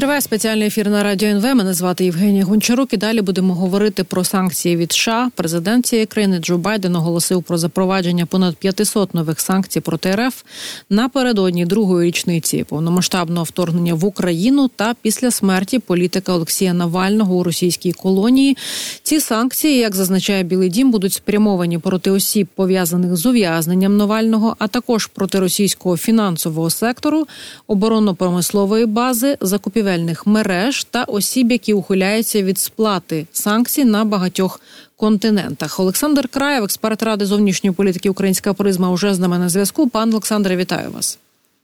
Триває спеціальний ефір на радіо НВ. Мене звати Євгенія Гончарук. І далі будемо говорити про санкції від США. Президент цієї країни Джо Байден оголосив про запровадження понад 500 нових санкцій проти РФ напередодні другої річниці повномасштабного вторгнення в Україну та після смерті політика Олексія Навального у російській колонії. Ці санкції, як зазначає Білий Дім, будуть спрямовані проти осіб пов'язаних з ув'язненням Навального, а також проти російського фінансового сектору, оборонно-промислової бази, закупівельних мереж та осіб, які ухиляються від сплати санкцій на багатьох континентах. Олександр Краєв, експерт ради зовнішньої політики Українська призма, уже з нами на зв'язку. Пан Олександре, вітаю вас.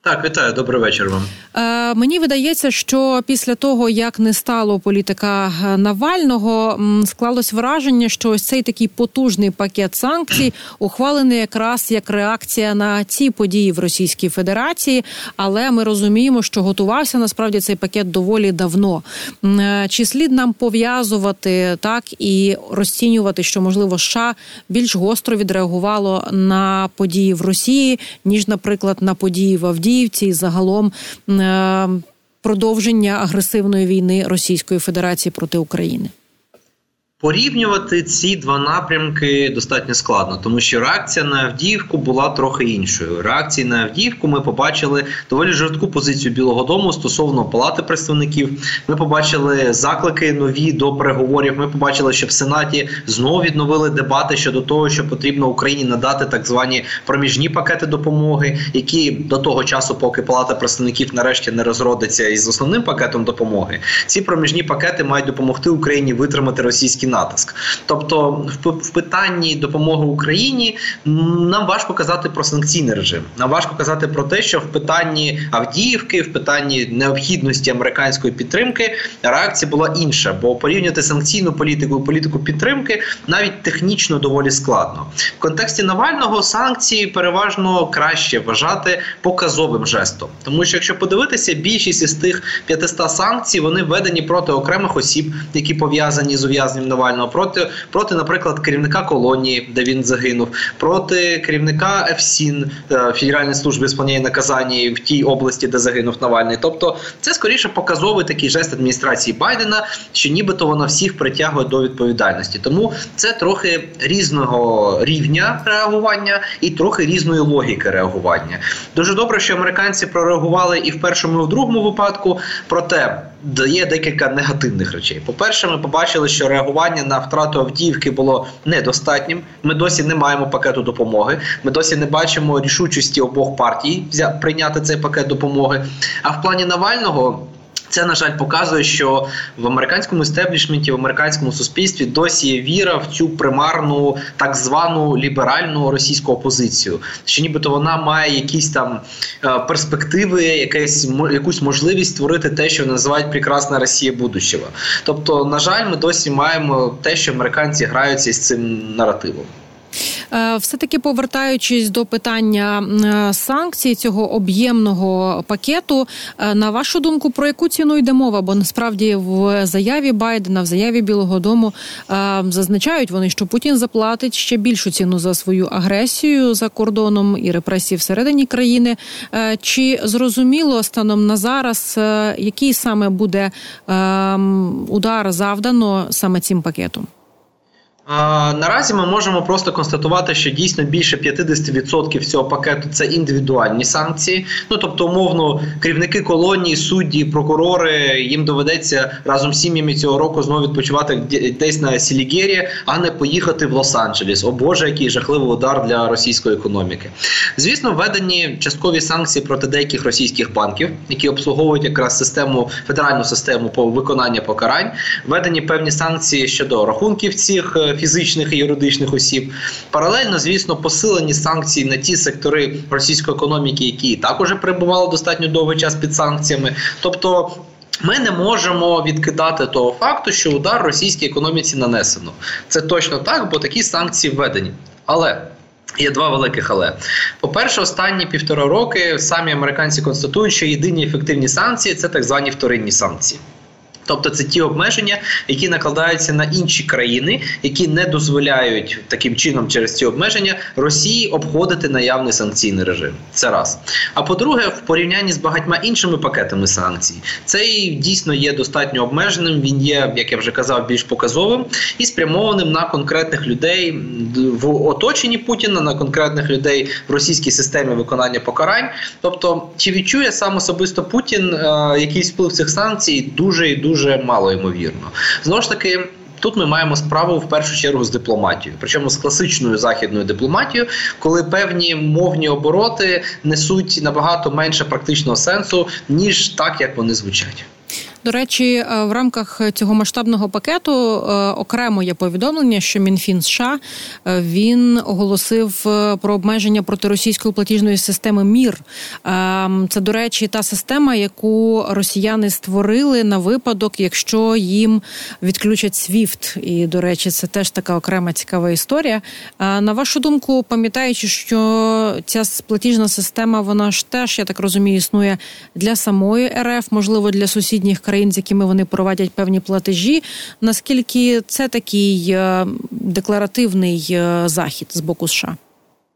Так, вітаю, добрий вечір вам. Е, Мені видається, що після того, як не стало політика е, Навального, склалось враження, що ось цей такий потужний пакет санкцій ухвалений якраз як реакція на ці події в Російській Федерації. Але ми розуміємо, що готувався насправді цей пакет доволі давно. Е, чи слід нам пов'язувати так і розцінювати, що можливо США більш гостро відреагувало на події в Росії, ніж, наприклад, на події в Авдії? Авдіївці і загалом е, продовження агресивної війни Російської Федерації проти України. Порівнювати ці два напрямки достатньо складно, тому що реакція на Авдіївку була трохи іншою. Реакції на Авдіївку ми побачили доволі жорстку позицію Білого Дому стосовно палати представників. Ми побачили заклики нові до переговорів. Ми побачили, що в Сенаті знову відновили дебати щодо того, що потрібно Україні надати так звані проміжні пакети допомоги, які до того часу, поки палата представників нарешті не розродиться із основним пакетом допомоги. Ці проміжні пакети мають допомогти Україні витримати російські російський натиск. Тобто, в питанні допомоги Україні нам важко казати про санкційний режим. Нам важко казати про те, що в питанні Авдіївки, в питанні необхідності американської підтримки реакція була інша, бо порівняти санкційну політику і політику підтримки навіть технічно доволі складно. В контексті Навального санкції переважно краще вважати показовим жестом, тому що якщо подивитися, більшість із тих 500 санкцій вони введені проти окремих осіб, які пов'язані з ув'язненням Навального, проти, проти, наприклад, керівника колонії, де він загинув, проти керівника ФСІН е, Федеральної служби сповнення наказання в тій області, де загинув Навальний. Тобто, це скоріше показовий такий жест адміністрації Байдена, що нібито вона всіх притягує до відповідальності. Тому це трохи різного рівня реагування і трохи різної логіки реагування. Дуже добре, що американці прореагували і в першому, і в другому випадку. Проте є декілька негативних речей. По перше, ми побачили, що реагування реагування на втрату Авдіївки було недостатнім. Ми досі не маємо пакету допомоги. Ми досі не бачимо рішучості обох партій прийняти цей пакет допомоги. А в плані Навального. Це на жаль показує, що в американському істеблішменті, в американському суспільстві досі є віра в цю примарну так звану ліберальну російську опозицію. Що нібито вона має якісь там е, перспективи, якесь якусь можливість створити те, що називають прекрасна Росія будущого. Тобто, на жаль, ми досі маємо те, що американці граються з цим наративом. Е, Все таки повертаючись до питання е, санкцій цього об'ємного пакету, е, на вашу думку, про яку ціну йде мова? Бо насправді в заяві Байдена, в заяві Білого Дому зазначають вони, що Путін заплатить ще більшу ціну за свою агресію за кордоном і репресії всередині країни. Чи зрозуміло станом на зараз, який саме буде удар завдано саме цим пакетом? Наразі ми можемо просто констатувати, що дійсно більше 50% цього пакету це індивідуальні санкції. Ну тобто, умовно, керівники колонії, судді, прокурори їм доведеться разом з сім'ями цього року знову відпочивати десь на Сілігері, а не поїхати в Лос-Анджелес. О Боже, який жахливий удар для російської економіки. Звісно, введені часткові санкції проти деяких російських банків, які обслуговують якраз систему федеральну систему по виконання покарань. Введені певні санкції щодо рахунків цих. Фізичних і юридичних осіб. Паралельно, звісно, посилені санкції на ті сектори російської економіки, які також перебували достатньо довгий час під санкціями. Тобто. Ми не можемо відкидати того факту, що удар російській економіці нанесено. Це точно так, бо такі санкції введені. Але є два великих але. По-перше, останні півтора роки самі американці констатують, що єдині ефективні санкції це так звані вторинні санкції. Тобто це ті обмеження, які накладаються на інші країни, які не дозволяють таким чином через ці обмеження Росії обходити наявний санкційний режим. Це раз. А по-друге, в порівнянні з багатьма іншими пакетами санкцій, цей дійсно є достатньо обмеженим. Він є, як я вже казав, більш показовим і спрямованим на конкретних людей в оточенні Путіна, на конкретних людей в російській системі виконання покарань. Тобто, чи відчує сам особисто Путін е, якийсь вплив цих санкцій, дуже і дуже дуже мало ймовірно. Знову ж таки. Тут ми маємо справу в першу чергу з дипломатією, причому з класичною західною дипломатією, коли певні мовні обороти несуть набагато менше практичного сенсу ніж так, як вони звучать. До речі, е, в рамках цього масштабного пакету е, окремо є повідомлення, що МінФін США е, він оголосив про обмеження протиросійської платіжної системи МІР. Це до речі, та система, яку росіяни створили на випадок, якщо їм відключать SWIFT. І до речі, це теж така окрема цікава історія. На вашу думку, пам'ятаючи, що ця платіжна система, вона ж теж я так розумію, існує для самої РФ, можливо, для сусідніх країн країн, з якими вони проводять певні платежі. Наскільки це такий е, декларативний е, захід з боку США?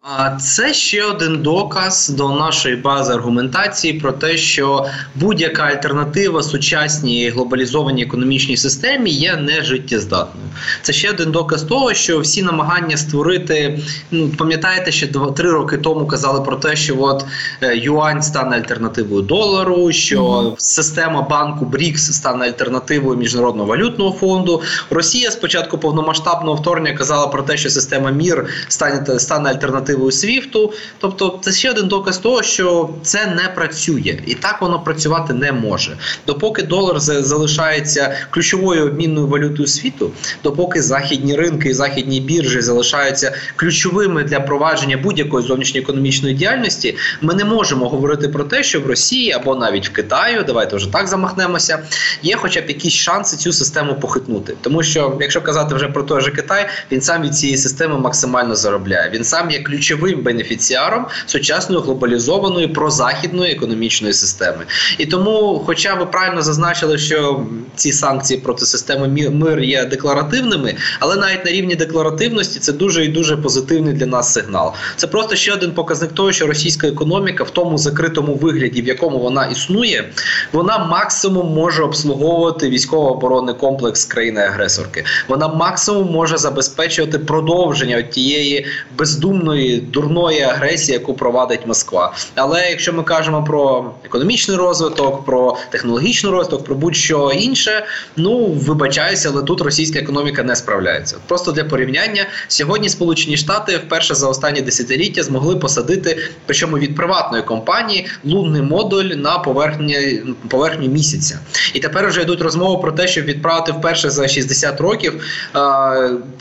А це ще один доказ до нашої бази аргументації про те, що будь-яка альтернатива сучасній глобалізованій економічній системі є нежиттєздатною. Це ще один доказ того, що всі намагання створити, ну пам'ятаєте, ще три роки тому казали про те, що от е, юань стане альтернативою долару, що mm-hmm. система банку БРІКС стане альтернативою міжнародного валютного фонду. Росія спочатку повномасштабного вторгнення казала про те, що система МІР стане стане альтернативою альтернативою Свіфту. Тобто, це ще один доказ того, що це не працює, і так воно працювати не може. Допоки долар залишається ключовою обмінною валютою світу, допоки західні ринки і західні біржі залишаються ключовими для провадження будь-якої зовнішньоекономічної діяльності, ми не можемо говорити про те, що в Росії або навіть в Китаю, давайте вже так замахнемося, є, хоча б якісь шанси цю систему похитнути. Тому що, якщо казати вже про той же Китай, він сам від цієї системи максимально заробляє. Він сам є ключовим ключовим бенефіціаром сучасної глобалізованої прозахідної економічної системи. І тому, хоча ви правильно зазначили, що ці санкції проти системи мир є декларативними, але навіть на рівні декларативності це дуже і дуже позитивний для нас сигнал. Це просто ще один показник того, що російська економіка в тому закритому вигляді, в якому вона існує, вона максимум може обслуговувати військово-оборонний комплекс країни-агресорки. Вона максимум може забезпечувати продовження тієї бездумної дурної агресії, яку провадить Москва. Але якщо ми кажемо про економічний розвиток, про технологічний розвиток, про будь-що інше, ну вибачаюся, але тут російська економіка не справляється. Просто для порівняння сьогодні Сполучені Штати вперше за останні десятиліття змогли посадити, причому від приватної компанії, лунний модуль на поверхні поверхню місяця. І тепер вже йдуть розмови про те, щоб відправити вперше за 60 років е,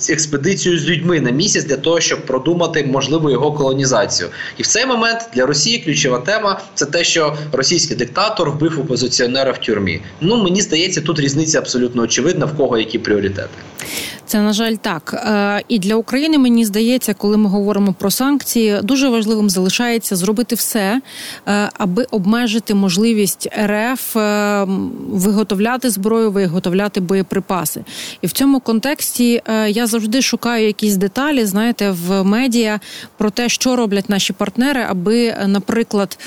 експедицію з людьми на місяць для того, щоб продумати можливо можливо його колонізацію. І в цей момент для Росії ключова тема це те, що російський диктатор вбив опозиціонера в тюрмі. Ну мені здається, тут різниця абсолютно очевидна, в кого які пріоритети. Це на жаль так. Е, і для України мені здається, коли ми говоримо про санкції, дуже важливим залишається зробити все, е, аби обмежити можливість РФ е, виготовляти зброю, виготовляти боєприпаси. І в цьому контексті я завжди шукаю якісь деталі, знаєте, в медіа про те, що роблять наші партнери, аби, наприклад,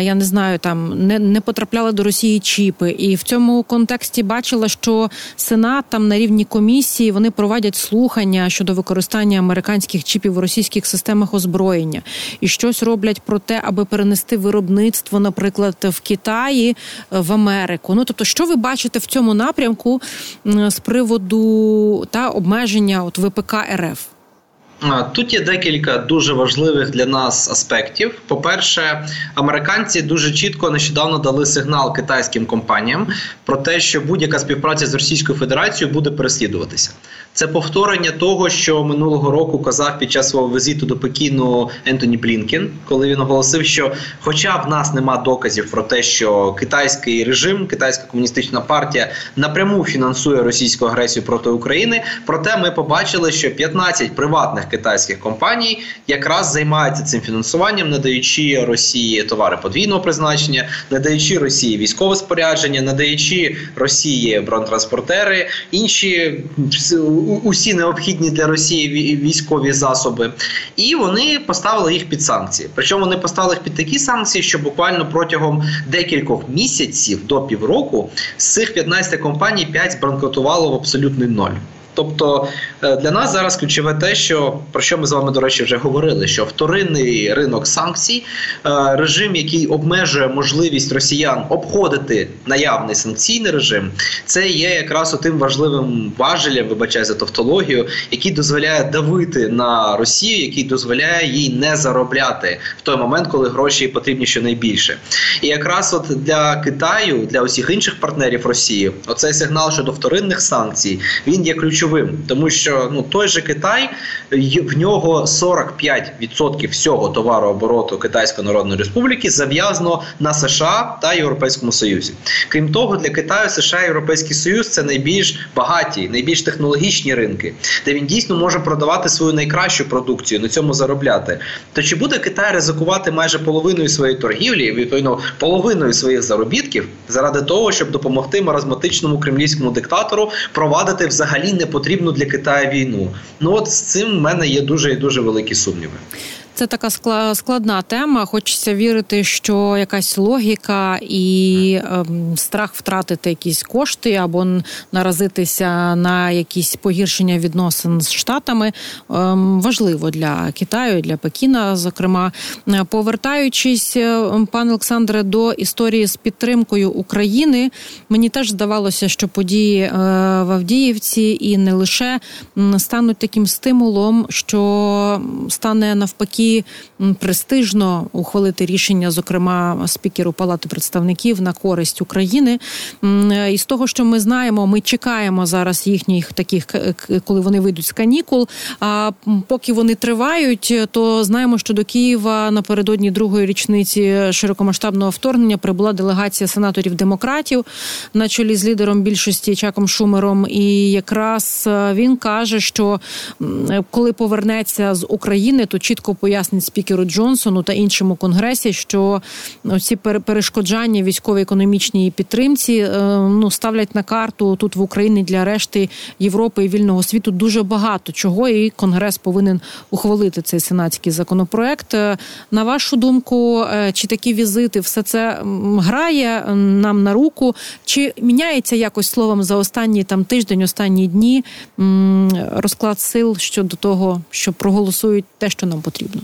я не знаю, там не, не потрапляли до Росії чіпи. І в цьому контексті бачила, що Сенат там на рівні комісії вони проводять слухання щодо використання американських чіпів у російських системах озброєння і щось роблять про те, аби перенести виробництво, наприклад, в Китаї е, в Америку. Ну тобто, що ви бачите в цьому напрямку з приводу та обмеження от ВПК РФ? Тут є декілька дуже важливих для нас аспектів. По-перше, американці дуже чітко нещодавно дали сигнал китайським компаніям про те, що будь-яка співпраця з Російською Федерацією буде переслідуватися. Це повторення того, що минулого року казав під час свого візиту до Пекіну Ентоні Блінкен, коли він оголосив, що, хоча в нас нема доказів про те, що китайський режим, китайська комуністична партія напряму фінансує російську агресію проти України, проте ми побачили, що 15 приватних китайських компаній якраз займаються цим фінансуванням, надаючи Росії товари подвійного призначення, надаючи Росії військове спорядження, надаючи Росії бронетранспортери, інші усі необхідні для Росії військові засоби, і вони поставили їх під санкції. Причому вони поставили їх під такі санкції, що буквально протягом декількох місяців до півроку з цих 15 компаній 5 збанкрутувало в абсолютний ноль. Тобто е, для нас зараз ключове те, що про що ми з вами, до речі, вже говорили: що вторинний ринок санкцій, е, режим, який обмежує можливість росіян обходити наявний санкційний режим, це є якраз тим важливим важелем, вибачаю за тавтологію, який дозволяє давити на Росію, який дозволяє їй не заробляти в той момент, коли гроші потрібні щонайбільше. І якраз от для Китаю, для усіх інших партнерів Росії, оцей сигнал щодо вторинних санкцій, він є ключовим ключовим, тому що ну той же Китай в нього 45% всього товарообороту Китайської Народної Республіки зав'язано на США та Європейському Союзі. Крім того, для Китаю США і Європейський Союз це найбільш багаті, найбільш технологічні ринки, де він дійсно може продавати свою найкращу продукцію, на цьому заробляти. То чи буде Китай ризикувати майже половиною своєї торгівлі, відповідно половиною своїх заробітків, заради того, щоб допомогти маразматичному кремлівському диктатору провадити взагалі не потрібну для Китаю війну. Ну от з цим в мене є дуже і дуже великі сумніви. Це така складна тема. Хочеться вірити, що якась логіка і ем, страх втратити якісь кошти або наразитися на якісь погіршення відносин з штатами ем, важливо для Китаю, для Пекіна. Зокрема, е, повертаючись, е, пане Олександре, до історії з підтримкою України, мені теж здавалося, що події е, в Авдіївці і не лише стануть таким стимулом, що стане навпаки таки престижно ухвалити рішення, зокрема спікеру Палати представників на користь України. І з того, що ми знаємо, ми чекаємо зараз їхніх таких, коли вони вийдуть з канікул. А поки вони тривають, то знаємо, що до Києва напередодні другої річниці широкомасштабного вторгнення прибула делегація сенаторів-демократів на чолі з лідером більшості Чаком Шумером. І якраз він каже, що коли повернеться з України, то чітко пояснює, пояснить спікеру Джонсону та іншому конгресі, що ці перешкоджання військової економічній підтримці е, ну ставлять на карту тут в Україні для решти Європи і вільного світу дуже багато чого, і конгрес повинен ухвалити цей сенатський законопроект. Е, на вашу думку, е, чи такі візити все це грає нам на руку, чи міняється якось словом за останні там тиждень, останні дні розклад сил щодо того, що проголосують те, що нам потрібно?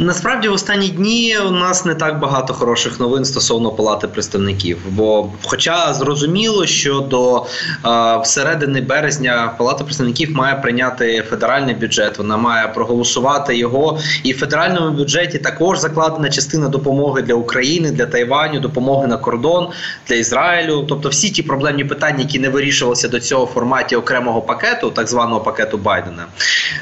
Насправді в останні дні у нас не так багато хороших новин стосовно палати представників. Бо, хоча зрозуміло, що до е, середини березня палата представників має прийняти федеральний бюджет, вона має проголосувати його, і в федеральному бюджеті також закладена частина допомоги для України, для Тайваню, допомоги на кордон для Ізраїлю. Тобто, всі ті проблемні питання, які не вирішувалися до цього в форматі окремого пакету, так званого пакету Байдена,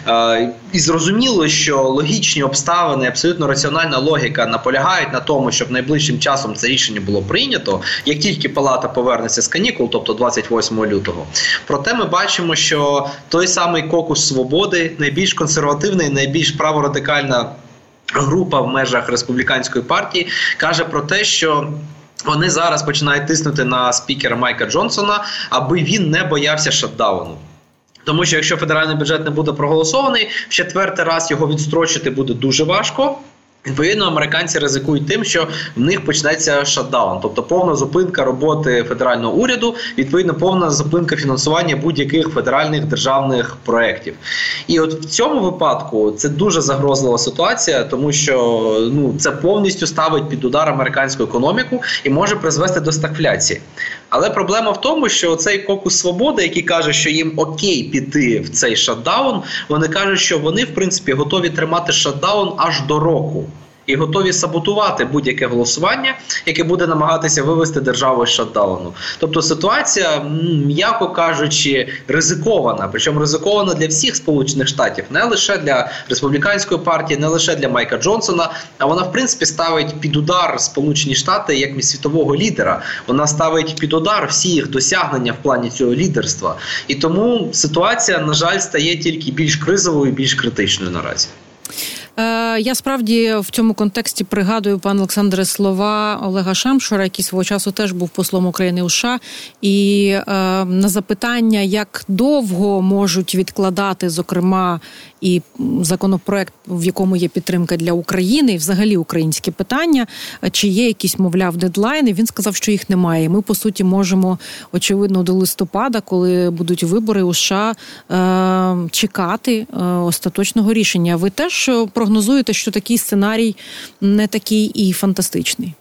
е, і зрозуміло, що логічні обставини абсолютно раціональна логіка наполягають на тому, щоб найближчим часом це рішення було прийнято, як тільки палата повернеться з канікул, тобто 28 лютого. Проте ми бачимо, що той самий кокус свободи, найбільш консервативний, найбільш праворадикальна група в межах республіканської партії, каже про те, що вони зараз починають тиснути на спікера Майка Джонсона, аби він не боявся шатдауну. Тому що якщо федеральний бюджет не буде проголосований, в четвертий раз його відстрочити буде дуже важко. Відповідно, американці ризикують тим, що в них почнеться шатдаун, тобто повна зупинка роботи федерального уряду, відповідно, повна зупинка фінансування будь-яких федеральних державних проєктів. І от в цьому випадку це дуже загрозлива ситуація, тому що ну це повністю ставить під удар американську економіку і може призвести до стагфляції. Але проблема в тому, що цей кокус свободи, який каже, що їм окей піти в цей шатдаун, вони кажуть, що вони в принципі готові тримати шатдаун аж до року. І готові саботувати будь-яке голосування, яке буде намагатися вивести державу з шатдауну. Тобто ситуація, м'яко кажучи, ризикована. Причому ризикована для всіх сполучених штатів, не лише для республіканської партії, не лише для Майка Джонсона. А вона в принципі ставить під удар Сполучені Штати як світового лідера. Вона ставить під удар всі їх досягнення в плані цього лідерства, і тому ситуація на жаль стає тільки більш кризовою, більш критичною наразі. Е, я справді в цьому контексті пригадую пан Олександре слова Олега Шамшура, який свого часу теж був послом України у США, і е, на запитання, як довго можуть відкладати, зокрема, і законопроект, в якому є підтримка для України, і взагалі українське питання, чи є якісь, мовляв, дедлайни. Він сказав, що їх немає. Ми по суті можемо очевидно до листопада, коли будуть вибори у США, е, чекати е, остаточного рішення. Ви теж прогнозуєте, що такий сценарій не такий і фантастичний.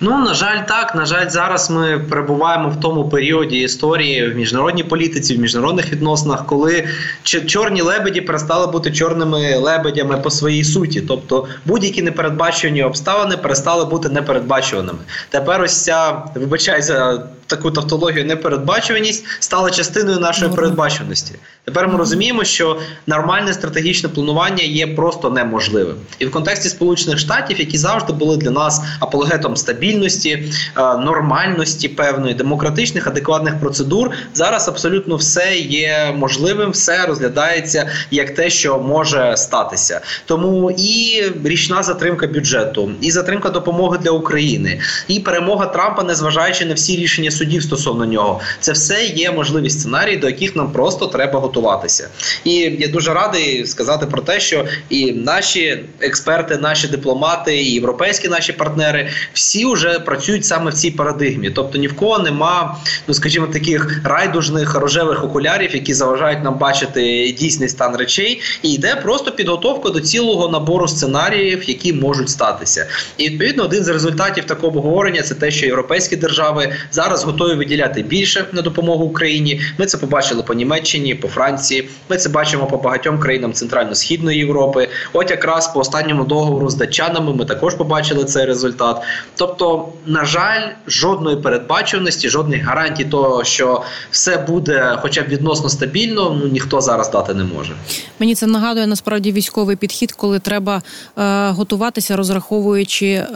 Ну на жаль, так на жаль, зараз ми перебуваємо в тому періоді історії в міжнародній політиці, в міжнародних відносинах, коли чорні лебеді перестали бути чорними лебедями по своїй суті. Тобто будь-які непередбачувані обставини перестали бути непередбачуваними. Тепер ось ця вибачай за таку тавтологію непередбачуваність стала частиною нашої передбачуваності. Тепер ми розуміємо, що нормальне стратегічне планування є просто неможливим, і в контексті Сполучених Штатів, які завжди були для нас апологетом стабільності, е, нормальності певної демократичних, адекватних процедур, зараз абсолютно все є можливим, все розглядається як те, що може статися. Тому і річна затримка бюджету, і затримка допомоги для України, і перемога Трампа, незважаючи на всі рішення судів стосовно нього, це все є можливі сценарії, до яких нам просто треба готуватися. І я дуже радий сказати про те, що і наші експерти, наші дипломати, і європейські наші партнери всі вже працюють саме в цій парадигмі. Тобто ні в кого нема, ну скажімо, таких райдужних рожевих окулярів, які заважають нам бачити дійсний стан речей, і йде просто підготовка до цілого набору сценаріїв, які можуть статися. І відповідно один з результатів такого обговорення це те, що європейські держави зараз готові виділяти більше на допомогу Україні. Ми це побачили по Німеччині, по Франції. Ми це бачимо по багатьом країнам Центрально-східної Європи. От якраз по останньому договору з датчанами ми також побачили цей результат. Тобто, на жаль, жодної передбаченості, жодних гарантій того, що все буде, хоча б відносно стабільно, ну ніхто зараз дати не може. Мені це нагадує насправді військовий підхід, коли треба е, готуватися, розраховуючи е,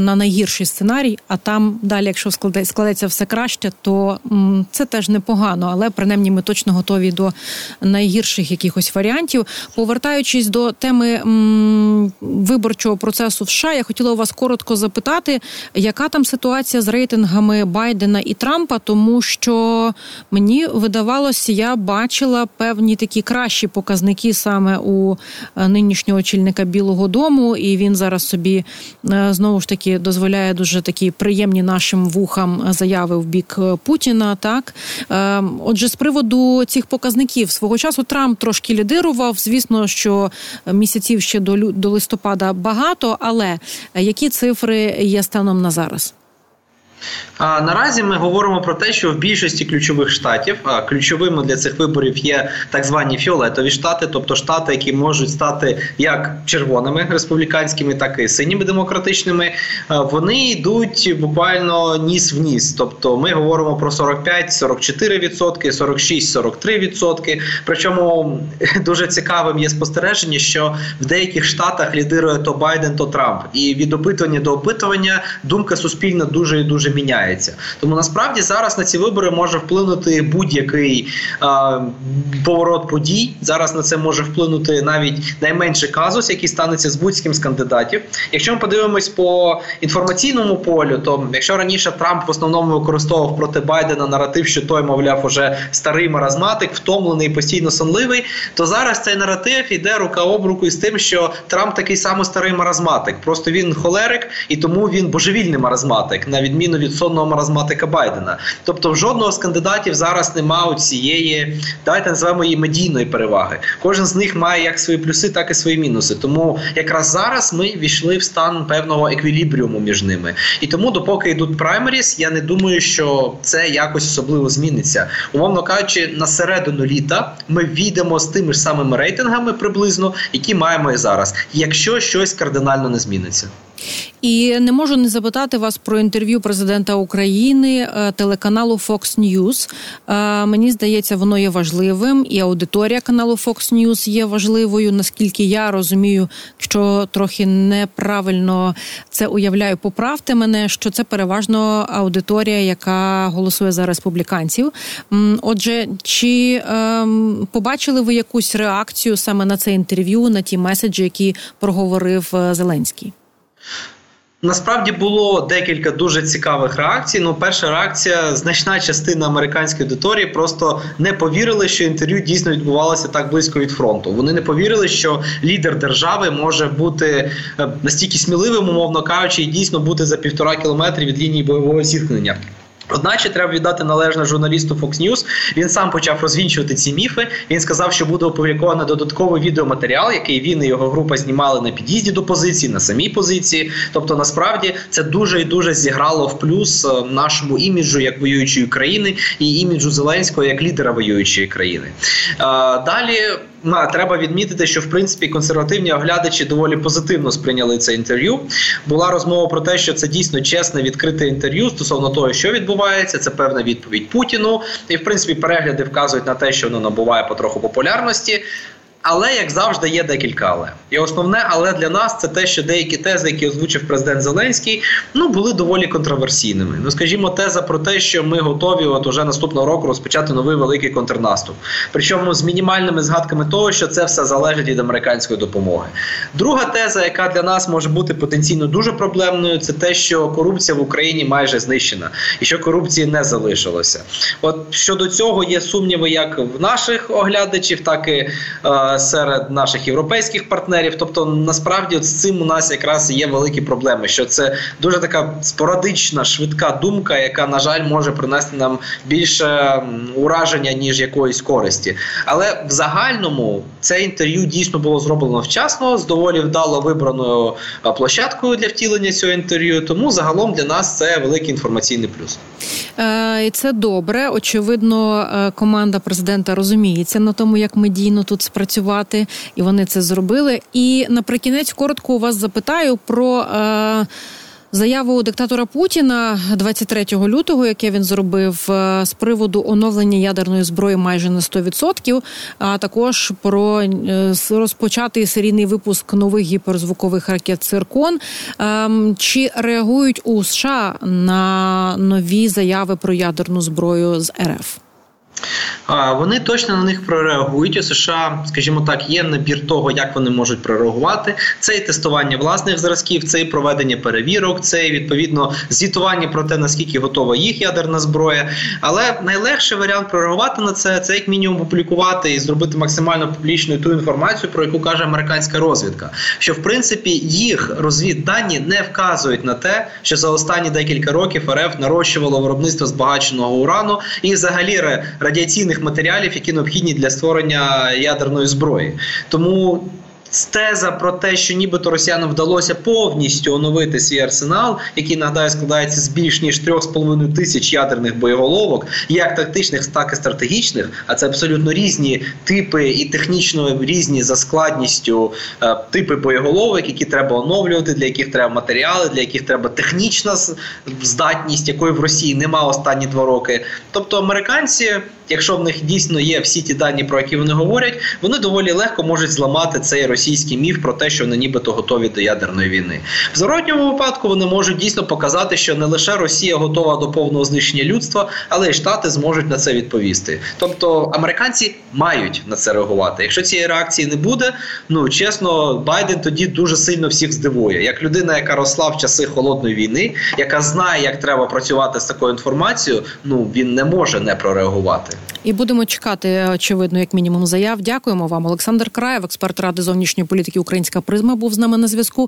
на найгірший сценарій, а там далі, якщо складеться все краще, то м, це теж непогано, але принаймні ми точно готові до найгірших якихось варіантів. Повертаючись до теми м, виборчого процесу в США, я хотіла у вас коротко запитати, яка там ситуація з рейтингами Байдена і Трампа, тому що мені видавалося, я бачила певні такі кращі показники саме у е, нинішнього очільника Білого Дому, і він зараз собі е, знову ж таки дозволяє дуже такі приємні нашим вухам заяви в бік е, Путіна. Так отже, з приводу цих показників свого часу Трамп трошки лідирував. Звісно, що місяців ще до до листопада багато, але які цифри є станом на зараз? А наразі ми говоримо про те, що в більшості ключових штатів а ключовими для цих виборів є так звані фіолетові штати, тобто штати, які можуть стати як червоними республіканськими, так і синіми демократичними. Вони йдуть буквально ніс в ніс. Тобто ми говоримо про 45-44%, 46-43%. Причому дуже цікавим є спостереження, що в деяких штатах лідирує то Байден, то Трамп, і від опитування до опитування думка суспільна дуже і дуже міняється. Тому насправді зараз на ці вибори може вплинути будь-який а, поворот подій. Зараз на це може вплинути навіть найменший казус, який станеться з будь-ким з кандидатів. Якщо ми подивимось по інформаційному полю, то якщо раніше Трамп в основному використовував проти Байдена наратив, що той, мовляв, уже старий маразматик, втомлений, постійно сонливий, то зараз цей наратив іде рука об руку із тим, що Трамп такий самий старий маразматик. Просто він холерик і тому він божевільний маразматик, на відміну відміну від сонного маразматика Байдена. Тобто, в жодного з кандидатів зараз немає цієї, давайте називаємо її медійної переваги. Кожен з них має як свої плюси, так і свої мінуси. Тому якраз зараз ми війшли в стан певного еквілібріуму між ними. І тому, допоки йдуть праймеріс, я не думаю, що це якось особливо зміниться. Умовно кажучи, на середину літа ми війдемо з тими ж самими рейтингами приблизно, які маємо і зараз, якщо щось кардинально не зміниться. І не можу не запитати вас про інтерв'ю президента України е, телеканалу Fox News. Е, мені здається, воно є важливим, і аудиторія каналу Fox News є важливою. Наскільки я розумію, що трохи неправильно це уявляю, поправте мене, що це переважно аудиторія, яка голосує за республіканців. Отже, чи ем, побачили ви якусь реакцію саме на це інтерв'ю, на ті меседжі, які проговорив е, Зеленський? Насправді було декілька дуже цікавих реакцій. Ну, перша реакція, значна частина американської аудиторії просто не повірили, що інтерв'ю дійсно відбувалося так близько від фронту. Вони не повірили, що лідер держави може бути е, настільки сміливим, умовно кажучи, і дійсно бути за півтора кілометра від лінії бойового зіткнення. Одначе треба віддати належне журналісту Fox News. Він сам почав розвінчувати ці міфи. Він сказав, що буде опубліковано додатковий відеоматеріал, який він і його група знімали на під'їзді до позиції, на самій позиції. Тобто, насправді це дуже і дуже зіграло в плюс е, нашому іміджу як воюючої країни і іміджу Зеленського як лідера воюючої країни. Е, далі треба відмітити, що в принципі консервативні оглядачі доволі позитивно сприйняли це інтерв'ю. Була розмова про те, що це дійсно чесне відкрите інтерв'ю стосовно того, що відбувається. Це певна відповідь Путіну, і в принципі перегляди вказують на те, що воно набуває потроху популярності. Але як завжди, є декілька але. І основне, але для нас це те, що деякі тези, які озвучив президент Зеленський, ну були доволі контроверсійними. Ну, скажімо, теза про те, що ми готові, от уже наступного року розпочати новий великий контрнаступ. Причому з мінімальними згадками того, що це все залежить від американської допомоги. Друга теза, яка для нас може бути потенційно дуже проблемною, це те, що корупція в Україні майже знищена, і що корупції не залишилося. От щодо цього є сумніви, як в наших оглядачів, так і. Е, серед наших європейських партнерів. Тобто, насправді, от з цим у нас якраз є великі проблеми. Що це дуже така спорадична, швидка думка, яка на жаль може принести нам більше ураження ніж якоїсь користі. Але в загальному це інтерв'ю дійсно було зроблено вчасно з доволі вдало вибраною площадкою для втілення цього інтерв'ю. Тому загалом для нас це великий інформаційний плюс. Е, І це добре. Очевидно, е, команда президента розуміється на тому, як медійно тут спрацювати, і вони це зробили. І наприкінець коротко у вас запитаю про. Заяву диктатора Путіна 23 лютого, яке він зробив е, з приводу оновлення ядерної зброї майже на 100%, а також про е, розпочатий серійний випуск нових гіперзвукових ракет «Циркон». Ем, чи реагують у США на нові заяви про ядерну зброю з РФ? Вони точно на них прореагують у США, скажімо так, є набір того, як вони можуть прореагувати. Це і тестування власних зразків, це і проведення перевірок, це і відповідно звітування про те, наскільки готова їх ядерна зброя. Але найлегший варіант прореагувати на це це як мінімум публікувати і зробити максимально публічною ту інформацію, про яку каже американська розвідка. Що в принципі їх розвіддані не вказують на те, що за останні декілька років РФ нарощувало виробництво збагаченого урану і взагалі радіаційних матеріалів, які необхідні для створення ядерної зброї. Тому Теза про те, що нібито росіянам вдалося повністю оновити свій арсенал, який нагадаю складається з більш ніж 3,5 тисяч ядерних боєголовок, як тактичних, так і стратегічних. А це абсолютно різні типи і технічно різні за складністю е, типи боєголовок, які треба оновлювати, для яких треба матеріали, для яких треба технічна здатність, якої в Росії нема останні два роки. Тобто американці, якщо в них дійсно є всі ті дані, про які вони говорять, вони доволі легко можуть зламати цей російський міф про те, що вони нібито готові до ядерної війни. В зворотньому випадку вони можуть дійсно показати, що не лише Росія готова до повного знищення людства, але й Штати зможуть на це відповісти. Тобто американці мають на це реагувати. Якщо цієї реакції не буде, ну чесно, Байден тоді дуже сильно всіх здивує, як людина, яка росла в часи холодної війни, яка знає, як треба працювати з такою інформацією. Ну він не може не прореагувати. І будемо чекати, очевидно, як мінімум, заяв. Дякуємо вам, Олександр Краєв, експерт ради зовнішньої політики Українська призма, був з нами на зв'язку.